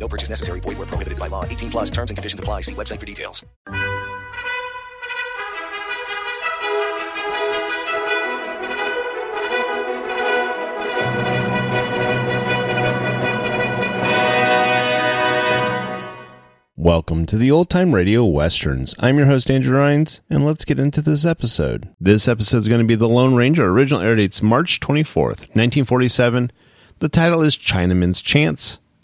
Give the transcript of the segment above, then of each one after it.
No purchase necessary. Void where prohibited by law. 18 plus terms and conditions apply. See website for details. Welcome to the Old Time Radio Westerns. I'm your host, Andrew Rhynes, and let's get into this episode. This episode is going to be The Lone Ranger. Original air date's March 24th, 1947. The title is Chinaman's Chance,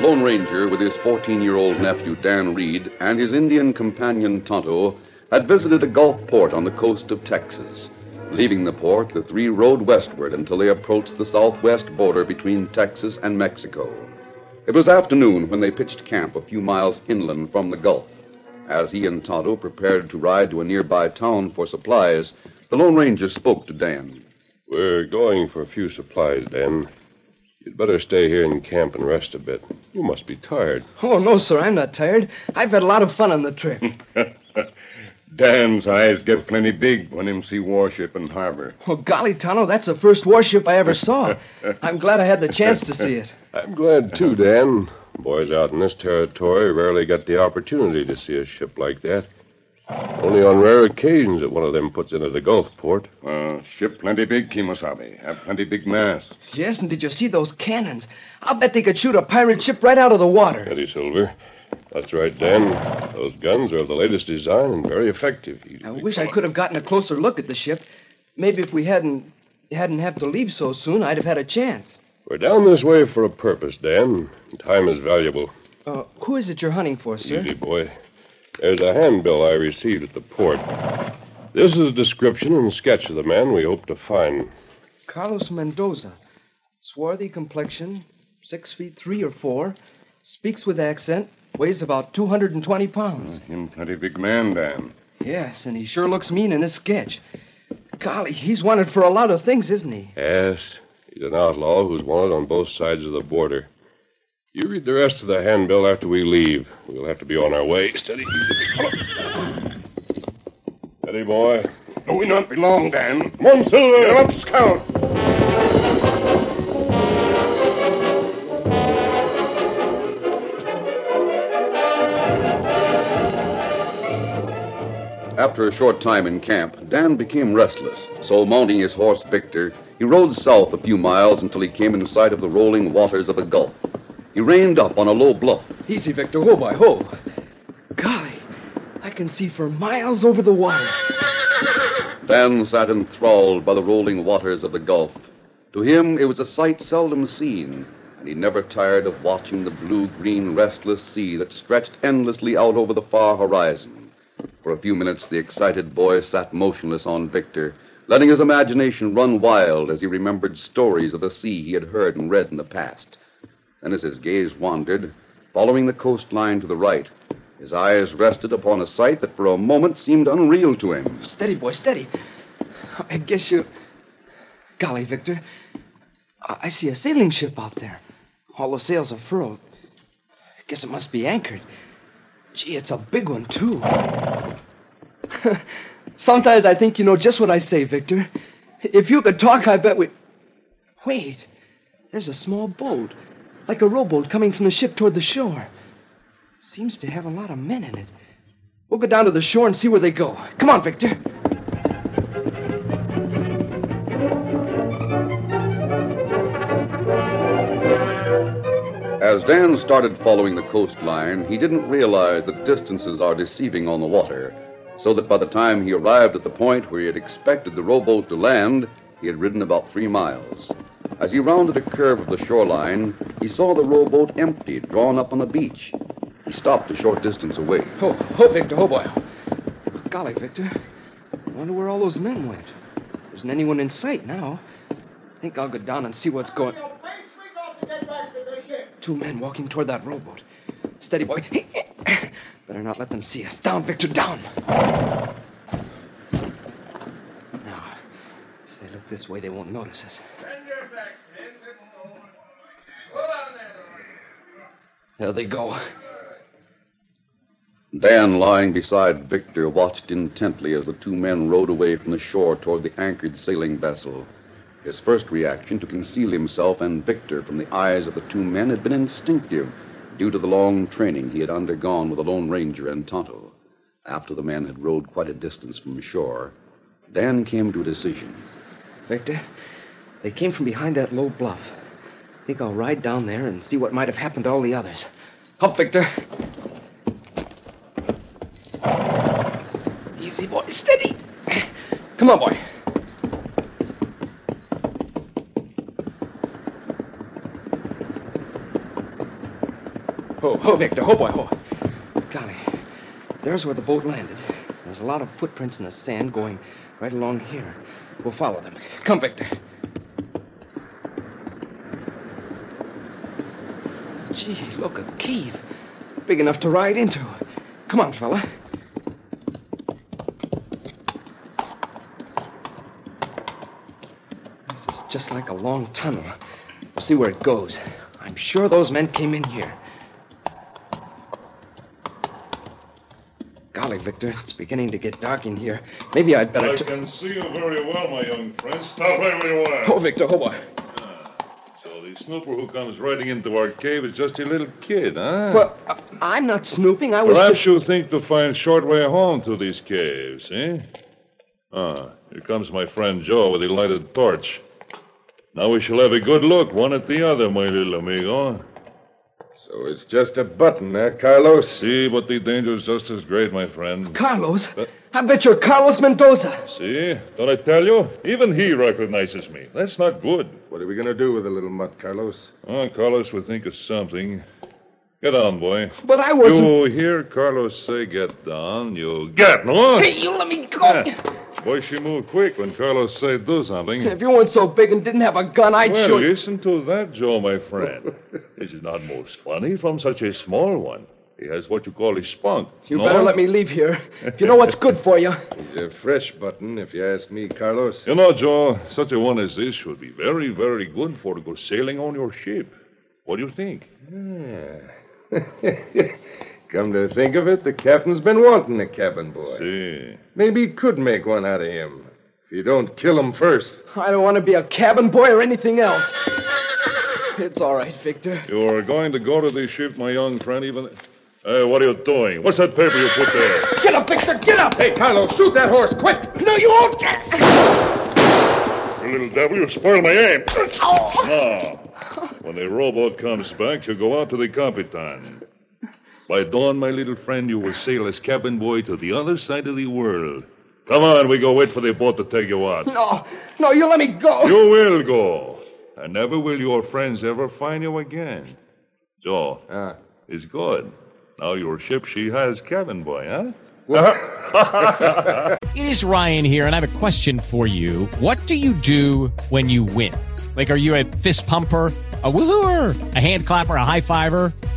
The Lone Ranger, with his 14 year old nephew Dan Reed and his Indian companion Tonto, had visited a Gulf port on the coast of Texas. Leaving the port, the three rode westward until they approached the southwest border between Texas and Mexico. It was afternoon when they pitched camp a few miles inland from the Gulf. As he and Tonto prepared to ride to a nearby town for supplies, the Lone Ranger spoke to Dan. We're going for a few supplies, Dan. You'd better stay here in camp and rest a bit. You must be tired. Oh, no, sir, I'm not tired. I've had a lot of fun on the trip. Dan's eyes get plenty big when him see warship in harbor. Oh, golly, Tonto, that's the first warship I ever saw. I'm glad I had the chance to see it. I'm glad, too, Dan. Boys out in this territory rarely get the opportunity to see a ship like that. Only on rare occasions that one of them puts into the Gulf port. Uh, ship plenty big, Kimosabe. Have plenty big masts. Yes, and did you see those cannons? I'll bet they could shoot a pirate ship right out of the water. Eddie Silver. That's right, Dan. Those guns are of the latest design and very effective. I wish I could have gotten a closer look at the ship. Maybe if we hadn't hadn't had to leave so soon, I'd have had a chance. We're down this way for a purpose, Dan. Time is valuable. Uh, who is it you're hunting for, sir? Easy, boy. There's a handbill I received at the port. This is a description and sketch of the man we hope to find. Carlos Mendoza. Swarthy complexion, six feet three or four, speaks with accent, weighs about 220 pounds. Uh, him plenty big man, Dan. Yes, and he sure looks mean in this sketch. Golly, he's wanted for a lot of things, isn't he? Yes. He's an outlaw who's wanted on both sides of the border. You read the rest of the handbill after we leave. We'll have to be on our way. Steady. Steady, boy. No, we not be long, Dan. Come on, Silver. Get up, Scout. After a short time in camp, Dan became restless, so mounting his horse Victor, he rode south a few miles until he came in sight of the rolling waters of the Gulf. He reined up on a low bluff. Easy, Victor. Ho, boy, ho. Golly, I can see for miles over the water. Dan sat enthralled by the rolling waters of the Gulf. To him, it was a sight seldom seen, and he never tired of watching the blue green, restless sea that stretched endlessly out over the far horizon. For a few minutes, the excited boy sat motionless on Victor, letting his imagination run wild as he remembered stories of the sea he had heard and read in the past. Then, as his gaze wandered, following the coastline to the right, his eyes rested upon a sight that for a moment seemed unreal to him. Steady, boy, steady. I guess you. Golly, Victor. I see a sailing ship out there. All the sails are furled. I guess it must be anchored. Gee, it's a big one, too. Sometimes I think you know just what I say, Victor. If you could talk, I bet we. Wait. There's a small boat, like a rowboat coming from the ship toward the shore. Seems to have a lot of men in it. We'll go down to the shore and see where they go. Come on, Victor. As Dan started following the coastline, he didn't realize that distances are deceiving on the water, so that by the time he arrived at the point where he had expected the rowboat to land, he had ridden about three miles. As he rounded a curve of the shoreline, he saw the rowboat empty, drawn up on the beach. He stopped a short distance away. Ho, ho, Victor, ho, boy. Golly, Victor. I wonder where all those men went. There isn't anyone in sight now. I think I'll go down and see what's going. on. Two men walking toward that rowboat. Steady, boy. Better not let them see us. Down, Victor, down. Now, if they look this way, they won't notice us. There they go. Dan, lying beside Victor, watched intently as the two men rowed away from the shore toward the anchored sailing vessel. His first reaction to conceal himself and Victor from the eyes of the two men had been instinctive, due to the long training he had undergone with the Lone Ranger and Tonto. After the men had rowed quite a distance from shore, Dan came to a decision. Victor, they came from behind that low bluff. Think I'll ride down there and see what might have happened to all the others. Up, Victor. Easy, boy. Steady. Come on, boy. Ho, ho, Victor. Ho, boy, ho. Golly. There's where the boat landed. There's a lot of footprints in the sand going right along here. We'll follow them. Come, Victor. Gee, look, a cave. Big enough to ride into. Come on, fella. This is just like a long tunnel. We'll see where it goes. I'm sure those men came in here. Golly, Victor, it's beginning to get dark in here. Maybe I'd better. I t- can see you very well, my young friend. Stop right where you are. Oh, Victor, hold on. Snooper who comes riding into our cave is just a little kid, huh? Well, uh, I'm not snooping. I was. Perhaps just- you think to find short way home through these caves, eh? Ah, here comes my friend Joe with a lighted torch. Now we shall have a good look, one at the other, my little amigo. So it's just a button, eh, Carlos? See, but the danger's just as great, my friend. Carlos? I bet you're Carlos Mendoza. See? Don't I tell you? Even he recognizes me. That's not good. What are we going to do with the little mutt, Carlos? Oh, Carlos will think of something. Get on, boy. But I wasn't. You hear Carlos say get down, you get, no? Hey, you let me go. Yeah. Boy, she moved quick when Carlos said do something. If you weren't so big and didn't have a gun, I'd well, shoot. listen to that, Joe, my friend. this is not most funny from such a small one. He has what you call a spunk. You no? better let me leave here. If you know what's good for you. He's a fresh button, if you ask me, Carlos. You know, Joe, such a one as this should be very, very good for to go sailing on your ship. What do you think? Come to think of it, the captain's been wanting a cabin boy. See. Maybe he could make one out of him. If you don't kill him first. I don't want to be a cabin boy or anything else. It's all right, Victor. You are going to go to the ship, my young friend, even. Hey, what are you doing? What's that paper you put there? Get up, Victor! Get up! Hey, Carlos, shoot that horse, quick! No, you won't! You little devil, you spoiled my aim. Oh. Now, when the rowboat comes back, you go out to the Capitan. By dawn, my little friend, you will sail as cabin boy to the other side of the world. Come on, we go wait for the boat to take you out. No, no, you let me go. You will go. And never will your friends ever find you again. Joe, Ah. it's good. Now your ship, she has cabin boy, huh? It is Ryan here, and I have a question for you. What do you do when you win? Like, are you a fist pumper? A woohooer, a hand clapper, a high fiver.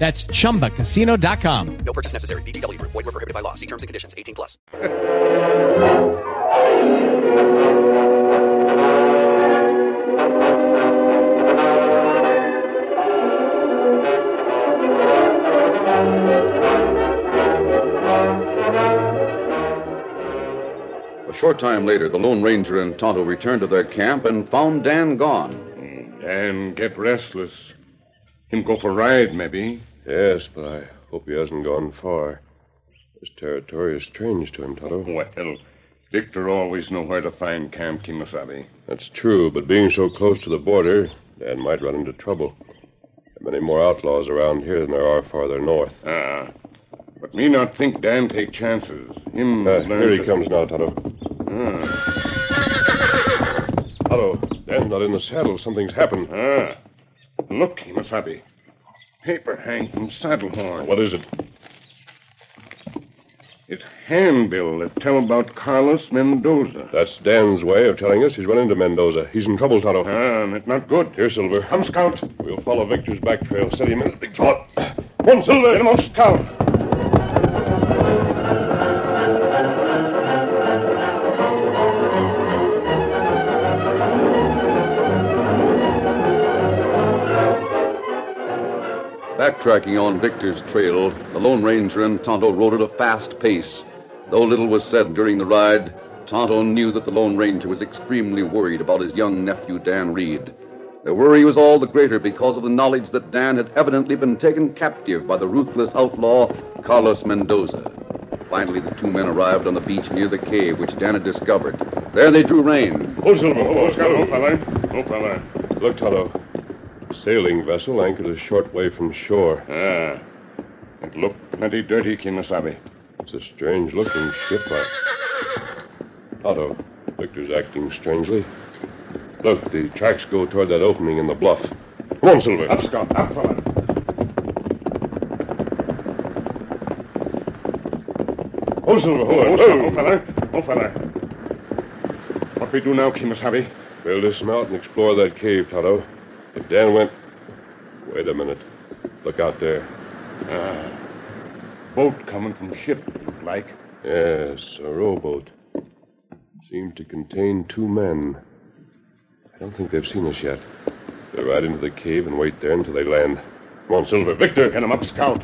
That's chumbacasino.com. No purchase necessary. VGW Group. Void were prohibited by law. See terms and conditions. 18 plus. A short time later, the Lone Ranger and Tonto returned to their camp and found Dan gone. Dan get restless. Him go for ride, maybe. Yes, but I hope he hasn't gone far. This territory is strange to him, Tonto. Well, Victor always know where to find Camp Kimasabi. That's true, but being so close to the border, Dan might run into trouble. There are many more outlaws around here than there are farther north. Ah. But me not think Dan take chances. Him. Uh, here he comes now, Tonto. Tonto, Dan's not in the saddle. Something's happened. Ah. Look, Kimasabi. Paper hang from saddle horn. What is it? It's handbill that tell about Carlos Mendoza. That's Dan's way of telling us he's run into Mendoza. He's in trouble, Tonto. Ah, that's not good. Here, Silver. Come, Scout. We'll follow Victor's back trail. Steady, men. Big thought. One, Silver. Get him off, Scout. Backtracking on Victor's trail, the Lone Ranger and Tonto rode at a fast pace. Though little was said during the ride, Tonto knew that the Lone Ranger was extremely worried about his young nephew, Dan Reed. The worry was all the greater because of the knowledge that Dan had evidently been taken captive by the ruthless outlaw, Carlos Mendoza. Finally, the two men arrived on the beach near the cave which Dan had discovered. There they drew rein. Oh, Silver. Oh, Scout. Oh, fella. Oh, fella. Look, Tonto. Sailing vessel anchored a short way from shore. Ah. It looked plenty dirty, Kimasabi. It's a strange looking ship. I... Tonto, Victor's acting strangely. Look, the tracks go toward that opening in the bluff. Come on, Silver. Up, Scout. Up, fella. Oh, Silver. Oh, oh, oh, oh, fella. Oh, fella. What we do now, Kimasabi? We'll dismount and explore that cave, Tonto. If Dan went. Wait a minute. Look out there. Ah. Boat coming from ship, like. Yes, a rowboat. Seemed to contain two men. I don't think they've seen us yet. They'll ride into the cave and wait there until they land. Come on, Silver. Victor, get him up, Scout.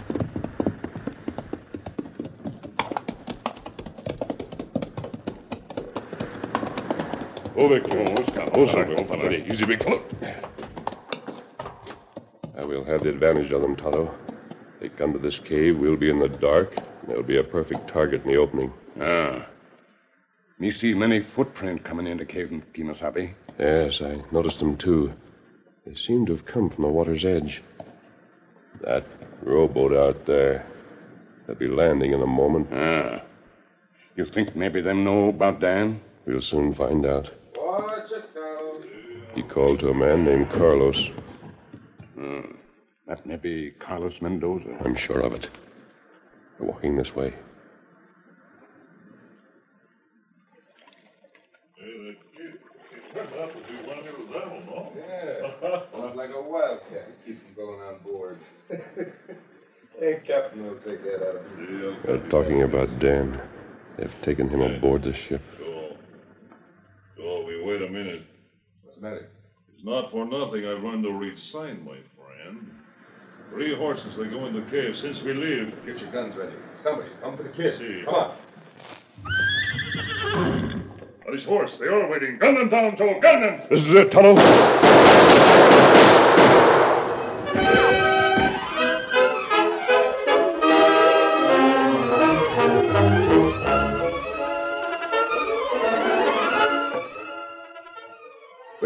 Oh, Victor. Oh, Scout. Oh, Silver. Easy, big fellow. I will have the advantage of them, Tonto. They come to this cave, we'll be in the dark, and there'll be a perfect target in the opening. Ah. Me see many footprint coming into cave, in Kimasabi. Yes, I noticed them too. They seem to have come from the water's edge. That rowboat out there. They'll be landing in a moment. Ah. You think maybe them know about Dan? We'll soon find out. Watch it now. He called to a man named Carlos. Hmm. That may be Carlos Mendoza. I'm sure of it. They're walking this way. One of you level. Yeah. Sounds like a wildcat. Keeps him going on board. hey, Captain will take that out of him. They're talking about Dan. They've taken him aboard the ship. Oh, we wait a minute. What's the matter? It's not for nothing I've learned to read sign, my friend. Three horses, they go in the cave since we leave. Get your guns ready. Somebody's come for the kid. See. Come on. On his horse, they are waiting. Gun them down, Joe. Gun them. This is it, Tonto.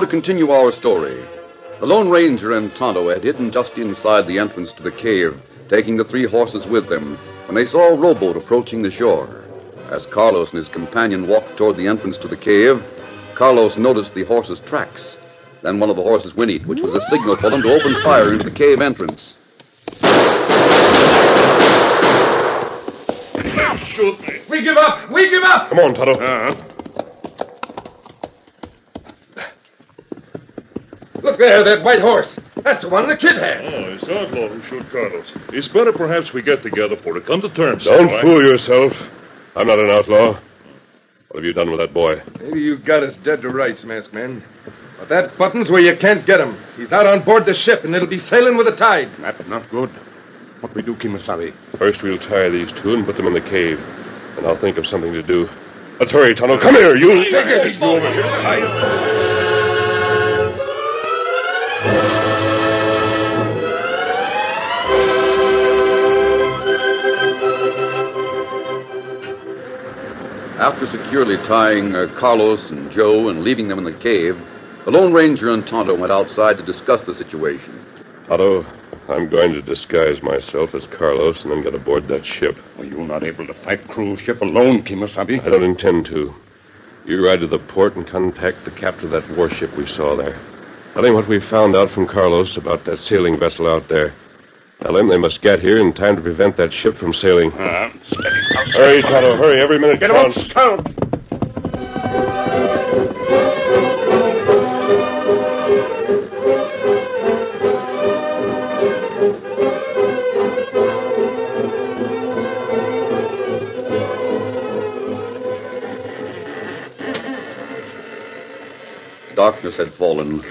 Now to continue our story. The Lone Ranger and Tonto had hidden just inside the entrance to the cave, taking the three horses with them, when they saw a rowboat approaching the shore. As Carlos and his companion walked toward the entrance to the cave, Carlos noticed the horses' tracks. Then one of the horses whinnied, which was a signal for them to open fire into the cave entrance. Shoot me. We give up! We give up! Come on, Tonto. Uh-huh. There, that white horse. That's the one the kid had. Oh, it's outlaw who shot Carlos. It's better perhaps we get together for to come to terms. Don't all right? fool yourself. I'm not an outlaw. What have you done with that boy? Maybe you've got us dead to rights, masked man. But that button's where you can't get him. He's out on board the ship, and it'll be sailing with the tide. That's not good. What we do, Kimasabi? First, we'll tie these two and put them in the cave. And I'll think of something to do. Let's hurry, Tonto. Come here, you. Take it easy over here. Tie After securely tying uh, Carlos and Joe and leaving them in the cave, the Lone Ranger and Tonto went outside to discuss the situation. Tonto, I'm going to disguise myself as Carlos and then get aboard that ship. Are you not able to fight cruise ship alone, Kimasabi? I don't intend to. You ride to the port and contact the captain of that warship we saw there. Tell him what we found out from Carlos about that sailing vessel out there. Tell him they must get here in time to prevent that ship from sailing. Uh. Hurry, Tonto, hurry. Every minute Get counts. on, scout. Darkness had fallen.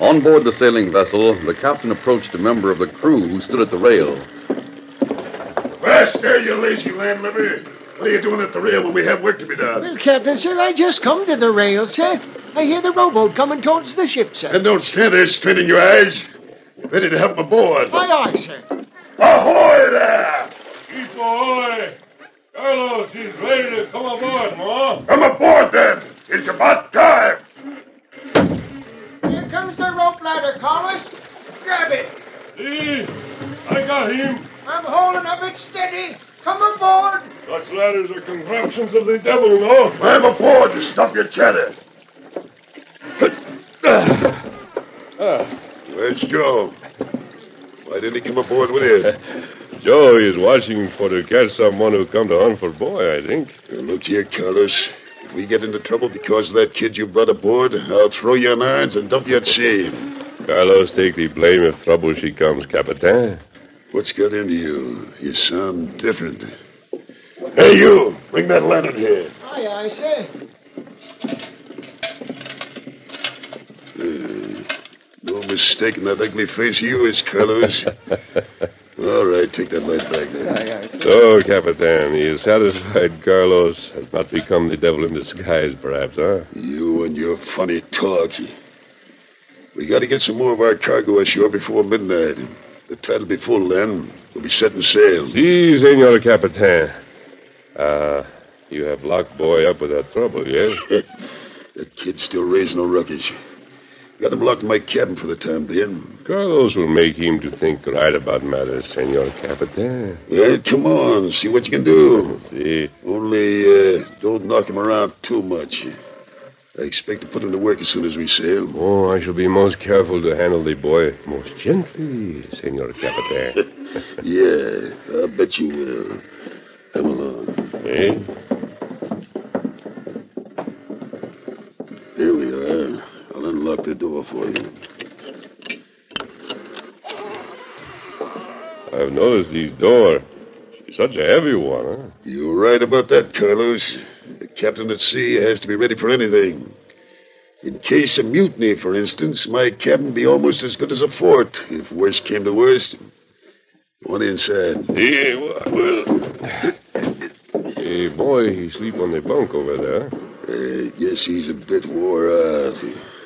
On board the sailing vessel, the captain approached a member of the crew who stood at the rail. West there, you lazy landlubber. What are you doing at the rail when we have work to be done? Well, Captain, sir, I just come to the rail, sir. I hear the rowboat coming towards the ship, sir. And don't stand there straining your eyes. Ready to help aboard. Aye, aye, sir. Ahoy there! Keep ahoy. Carlos is ready to come aboard, Ma. Come aboard then. It's about time. Here comes the rope ladder, Carlos. Grab it. See? I got him. I'm holding of it steady. Come aboard. Such ladders are contraptions of the devil, no? I'm aboard to stop your chatter. Ah. Where's Joe? Why didn't he come aboard with you? Joe is watching for to catch someone who come to hunt for boy, I think. Look here, Carlos. If we get into trouble because of that kid you brought aboard, I'll throw you in irons and dump you at sea. Carlos take the blame if trouble she comes, Capitan. What's got into you? You sound different. Hey, you! Bring that lantern here. Aye, aye, sir. Uh, no mistaking that ugly face of yours, Carlos. All right, take that light back there. Aye. So, Capitan, you satisfied Carlos has not become the devil in disguise, perhaps, huh? You and your funny talk. We got to get some more of our cargo ashore before midnight. The tide'll be full then. We'll be setting sail. Si, Senor Capitan. Ah, you have locked boy up without trouble, yes? that kid's still raising a ruckus. Got him locked in my cabin for the time being. Carlos will make him to think right about matters, Senor Capitan. Well, come on, see what you can do. See? Only uh, don't knock him around too much. I expect to put him to work as soon as we sail. Oh, I shall be most careful to handle the boy most gently, Senor Capitan. yeah, I bet you will. Come along. eh? Here we are. Unlock the door for you. I've noticed these door. She's such a heavy one, huh? You're right about that, Carlos. The captain at sea has to be ready for anything. In case of mutiny, for instance, my cabin be almost as good as a fort, if worst came to worst. One inside. Hey, well. Hey, boy, he sleep on the bunk over there. I guess he's a bit wore out.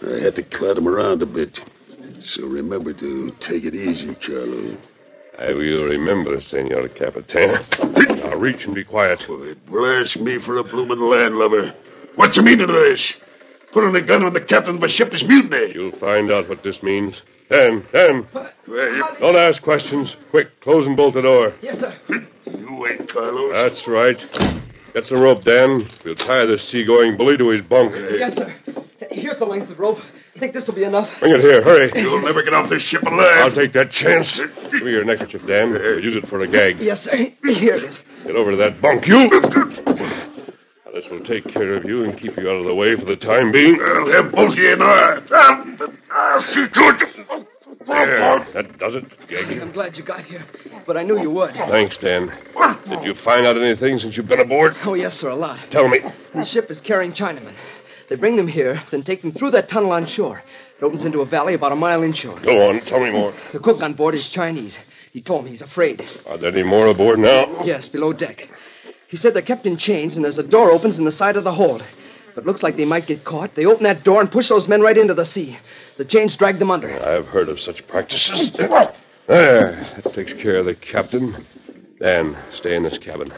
I had to clot him around a bit. So remember to take it easy, Carlo. I will remember, Senor Capitan. Now reach and be quiet. Blast me for a bloomin' landlubber. What's the meaning of this? Putting a gun on the captain of a ship is mutiny. You'll find out what this means. Dan, Dan. Don't ask questions. Quick, close and bolt the door. Yes, sir. You wait, Carlos. That's right. Get some rope, Dan. We'll tie this seagoing bully to his bunk. Yes, sir. Here's the length of rope. I think this will be enough. Bring it here. Hurry. You'll never get off this ship alive. I'll take that chance. Give me your neckerchief, Dan. We'll use it for a gag. Yes, sir. Here it is. Get over to that bunk, you. Now, this will take care of you and keep you out of the way for the time being. I'll have both of you in irons. I'll, I'll see to it. There, that does it. Gag. I'm glad you got here, but I knew you would. Thanks, Dan. Did you find out anything since you've been aboard? Oh, yes, sir, a lot. Tell me. The ship is carrying Chinamen. They bring them here, then take them through that tunnel on shore. It opens into a valley about a mile inshore. Go on. Tell me more. The cook on board is Chinese. He told me he's afraid. Are there any more aboard now? Yes, below deck. He said they're kept in chains and there's a door opens in the side of the hold. But looks like they might get caught. They open that door and push those men right into the sea. The chains drag them under. I've heard of such practices. There, that takes care of the captain. Dan, stay in this cabin.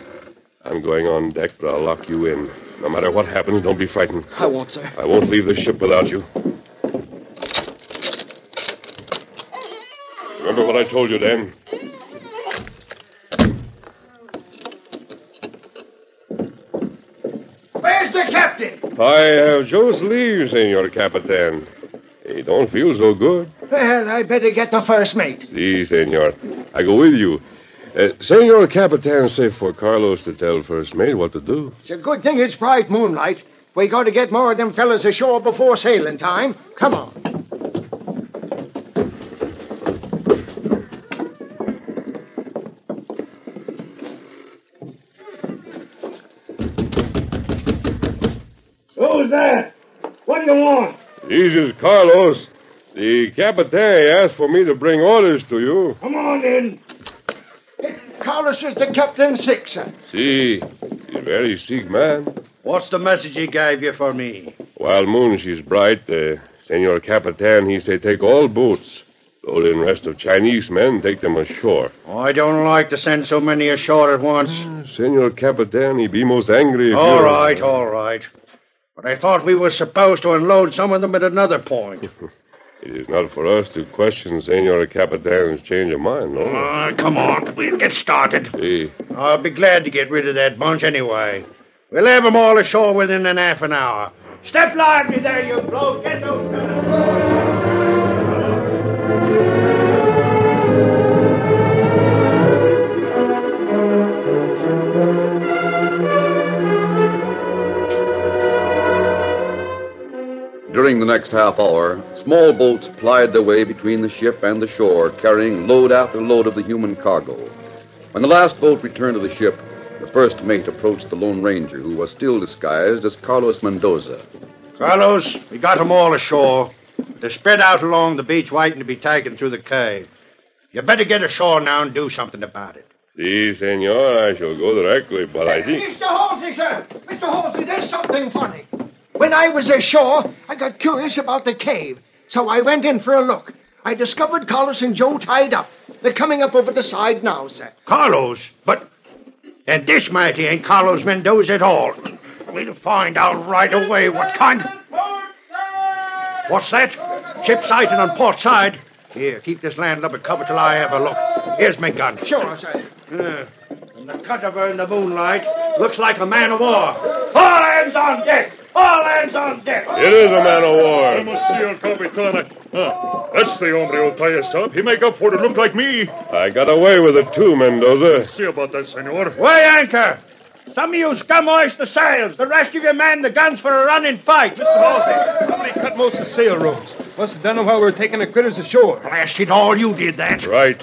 I'm going on deck, but I'll lock you in. No matter what happens, don't be frightened. I won't, sir. I won't leave the ship without you. Remember what I told you, Dan? Where's the captain? I have just leave, Senor Capitan. He don't feel so good. Well, I better get the first mate. Si, senor. I go with you. Uh, senor Capitan say for Carlos to tell first mate what to do. It's a good thing it's bright moonlight. We got to get more of them fellas ashore before sailing time. Come on. Who's that? What do you want? This is Carlos. The Capitan asked for me to bring orders to you. Come on in. Carlos is the captain sick, sir. See, he's very sick man. What's the message he gave you for me? While moon she's bright, uh, Senor Capitan, he say take all boats. So then rest of Chinese men take them ashore. I don't like to send so many ashore at once. Senor Capitan, he be most angry if All you... right, all right. But I thought we were supposed to unload some of them at another point. It is not for us to question Senor Capitan's change of mind, no? Ah, come on, we'll get started. See. I'll be glad to get rid of that bunch anyway. We'll have 'em all ashore within an half an hour. Step lively there, you bloke. Get those guns. During the next half hour, small boats plied their way between the ship and the shore, carrying load after load of the human cargo. When the last boat returned to the ship, the first mate approached the Lone Ranger, who was still disguised as Carlos Mendoza. Carlos, we got 'em all ashore. They're spread out along the beach waiting to be taken through the cave. You better get ashore now and do something about it. Si, senor, I shall go directly, but I think... Mr. Halsey, sir. Mr. Halsey, there's something funny. When I was ashore, I got curious about the cave, so I went in for a look. I discovered Carlos and Joe tied up. They're coming up over the side now, sir. Carlos? But. And this mighty ain't Carlos Mendoza at all. We'll find out right away what kind. What's that? Ship sighted on port side. Here, keep this landlubber covered till I have a look. Here's my gun. Sure, sir. Yeah. And the cut of her in the moonlight looks like a man of war. All hands on deck! All hands on deck! It is a man of war. Monsieur Capitana. Huh. That's the hombre who'll tie us up. He make up for it look like me. I got away with it too, Mendoza. See about that, senor. Weigh anchor! Some of you scum hoist the sails. The rest of you man the guns for a running fight. Mr. Halsey, somebody cut most of the sail ropes. Must have done them while we were taking the critters ashore. Blast it all, you did that. Right.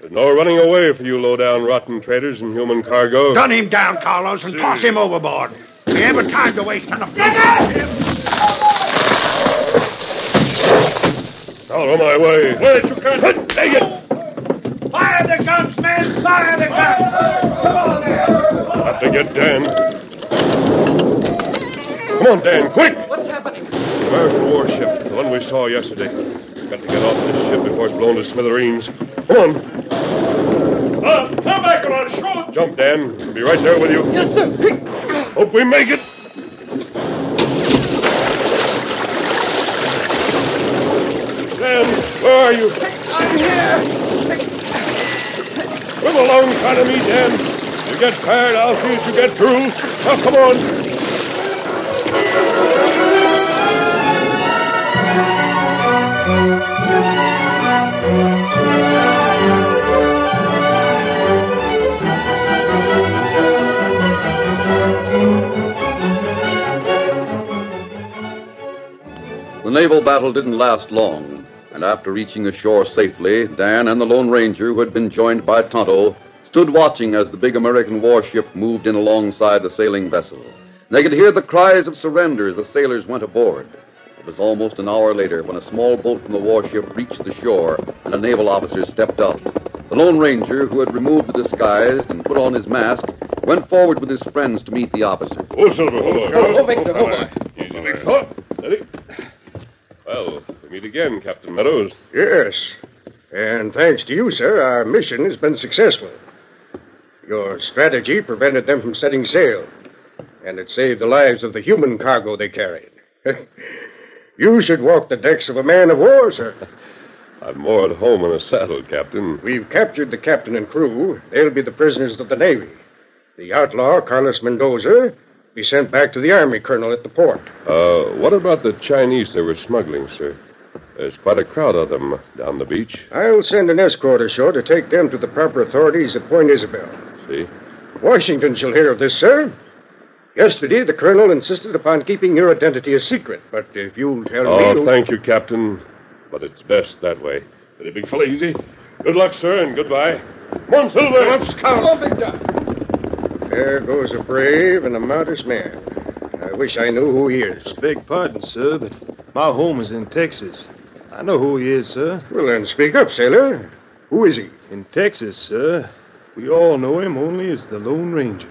There's no running away for you low-down rotten traders and human cargo. Gun him down, Carlos, and toss him overboard. We haven't time to waste on a Get Out of my way. Wait, you can't. Take it. Fire the guns, men! Fire the guns! Come on there! Have to get Dan. Come on, Dan, quick! What's happening? The American warship, the one we saw yesterday. Got to get off this ship before it's blown to smithereens. Come on. Uh, come back on shoot! Jump, Dan. Be right there with you. Yes, sir. Hope we make it. Dan, where are you? I'm here. Come along, kind of me, Dan. You get tired, I'll see that you get through. Now, come on. Naval battle didn't last long, and after reaching the shore safely, Dan and the Lone Ranger, who had been joined by Tonto, stood watching as the big American warship moved in alongside the sailing vessel. They could hear the cries of surrender as the sailors went aboard. It was almost an hour later when a small boat from the warship reached the shore and a naval officer stepped up. The Lone Ranger, who had removed the disguise and put on his mask, went forward with his friends to meet the officer. Oh, Silver, hold on. Oh, Victor, hold on. Easy, Victor. Oh, steady. Well, we meet again, Captain Meadows. Yes. And thanks to you, sir, our mission has been successful. Your strategy prevented them from setting sail, and it saved the lives of the human cargo they carried. you should walk the decks of a man of war, sir. I'm more at home in a saddle, Captain. We've captured the captain and crew. They'll be the prisoners of the Navy. The outlaw, Carlos Mendoza, be sent back to the Army colonel at the port. Uh, what about the Chinese they were smuggling, sir? There's quite a crowd of them down the beach. I'll send an escort ashore to take them to the proper authorities at Point Isabel. See? Washington shall hear of this, sir. Yesterday, the colonel insisted upon keeping your identity a secret, but if you'll tell oh, me. Oh, thank you, Captain. But it's best that way. Steady, big fella, easy. Good luck, sir, and goodbye. Come on, Silver. Come on, Scout. Oh, Victor. There goes a brave and a modest man. I wish I knew who he is. Beg pardon, sir, but my home is in Texas. I know who he is, sir. Well, then speak up, sailor. Who is he? In Texas, sir. We all know him only as the Lone Ranger.